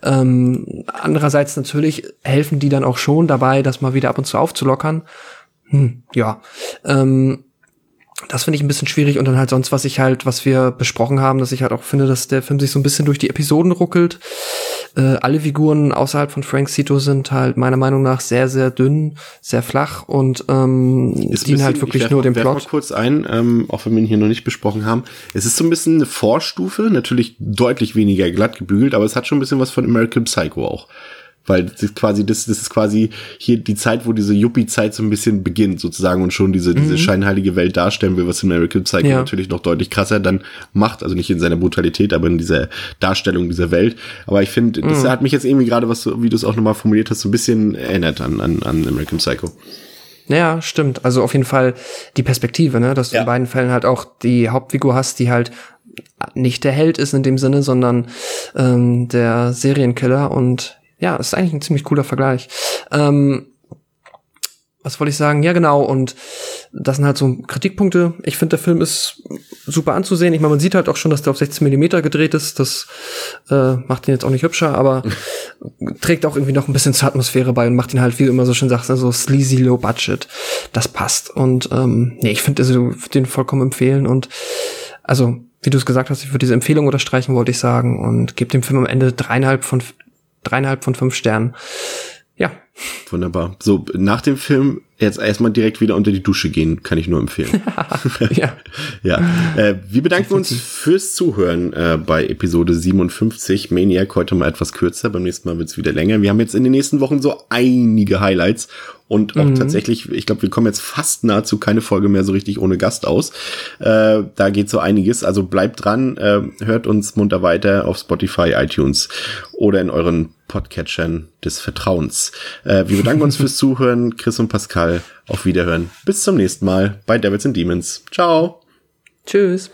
Ähm, andererseits natürlich helfen die dann auch schon dabei, das mal wieder ab und zu aufzulockern. Hm, ja. Ähm, das finde ich ein bisschen schwierig und dann halt sonst, was ich halt, was wir besprochen haben, dass ich halt auch finde, dass der Film sich so ein bisschen durch die Episoden ruckelt. Äh, alle Figuren außerhalb von Frank Cito sind halt meiner Meinung nach sehr, sehr dünn, sehr flach und ähm, dienen bisschen, halt wirklich nur dem Plot. mal kurz ein, ähm, auch wenn wir ihn hier noch nicht besprochen haben. Es ist so ein bisschen eine Vorstufe, natürlich deutlich weniger glatt gebügelt, aber es hat schon ein bisschen was von American Psycho auch. Weil das ist quasi, das, das ist quasi hier die Zeit, wo diese Yuppie-Zeit so ein bisschen beginnt, sozusagen, und schon diese, diese scheinheilige Welt darstellen will, was American Psycho Ja. natürlich noch deutlich krasser dann macht. Also nicht in seiner Brutalität, aber in dieser Darstellung dieser Welt. Aber ich finde, das hat mich jetzt irgendwie gerade, was du, wie du es auch nochmal formuliert hast, so ein bisschen erinnert an, an, an American Psycho. Ja, stimmt. Also auf jeden Fall die Perspektive, ne, dass du Ja. in beiden Fällen halt auch die Hauptfigur hast, die halt nicht der Held ist in dem Sinne, sondern ähm, der Serienkiller und ja, das ist eigentlich ein ziemlich cooler Vergleich. Ähm, was wollte ich sagen? Ja, genau. Und das sind halt so Kritikpunkte. Ich finde, der Film ist super anzusehen. Ich meine, man sieht halt auch schon, dass der auf 16 Millimeter gedreht ist. Das äh, macht ihn jetzt auch nicht hübscher, aber trägt auch irgendwie noch ein bisschen zur Atmosphäre bei und macht ihn halt, wie du immer so schön sagst, so sleazy low budget. Das passt. Und ähm, nee, ich finde also, den vollkommen empfehlen. Und also, wie du es gesagt hast, ich würde diese Empfehlung unterstreichen, wollte ich sagen. Und gebe dem Film am Ende dreieinhalb von dreieinhalb von fünf Sternen. Ja, Wunderbar. So, nach dem Film jetzt erstmal direkt wieder unter die Dusche gehen, kann ich nur empfehlen. ja. ja. Äh, wir bedanken uns fürs Zuhören äh, bei Episode 57. Maniac heute mal etwas kürzer, beim nächsten Mal wird's wieder länger. Wir haben jetzt in den nächsten Wochen so einige Highlights und auch tatsächlich, ich glaube, wir kommen jetzt fast nahezu keine Folge mehr so richtig ohne Gast aus. Äh, da geht so einiges. Also bleibt dran, äh, hört uns munter weiter auf Spotify, iTunes oder in euren Podcatchern des Vertrauens. Äh, wir bedanken uns fürs Zuhören. Chris und Pascal, auf Wiederhören. Bis zum nächsten Mal bei Devils and Demons. Ciao. Tschüss.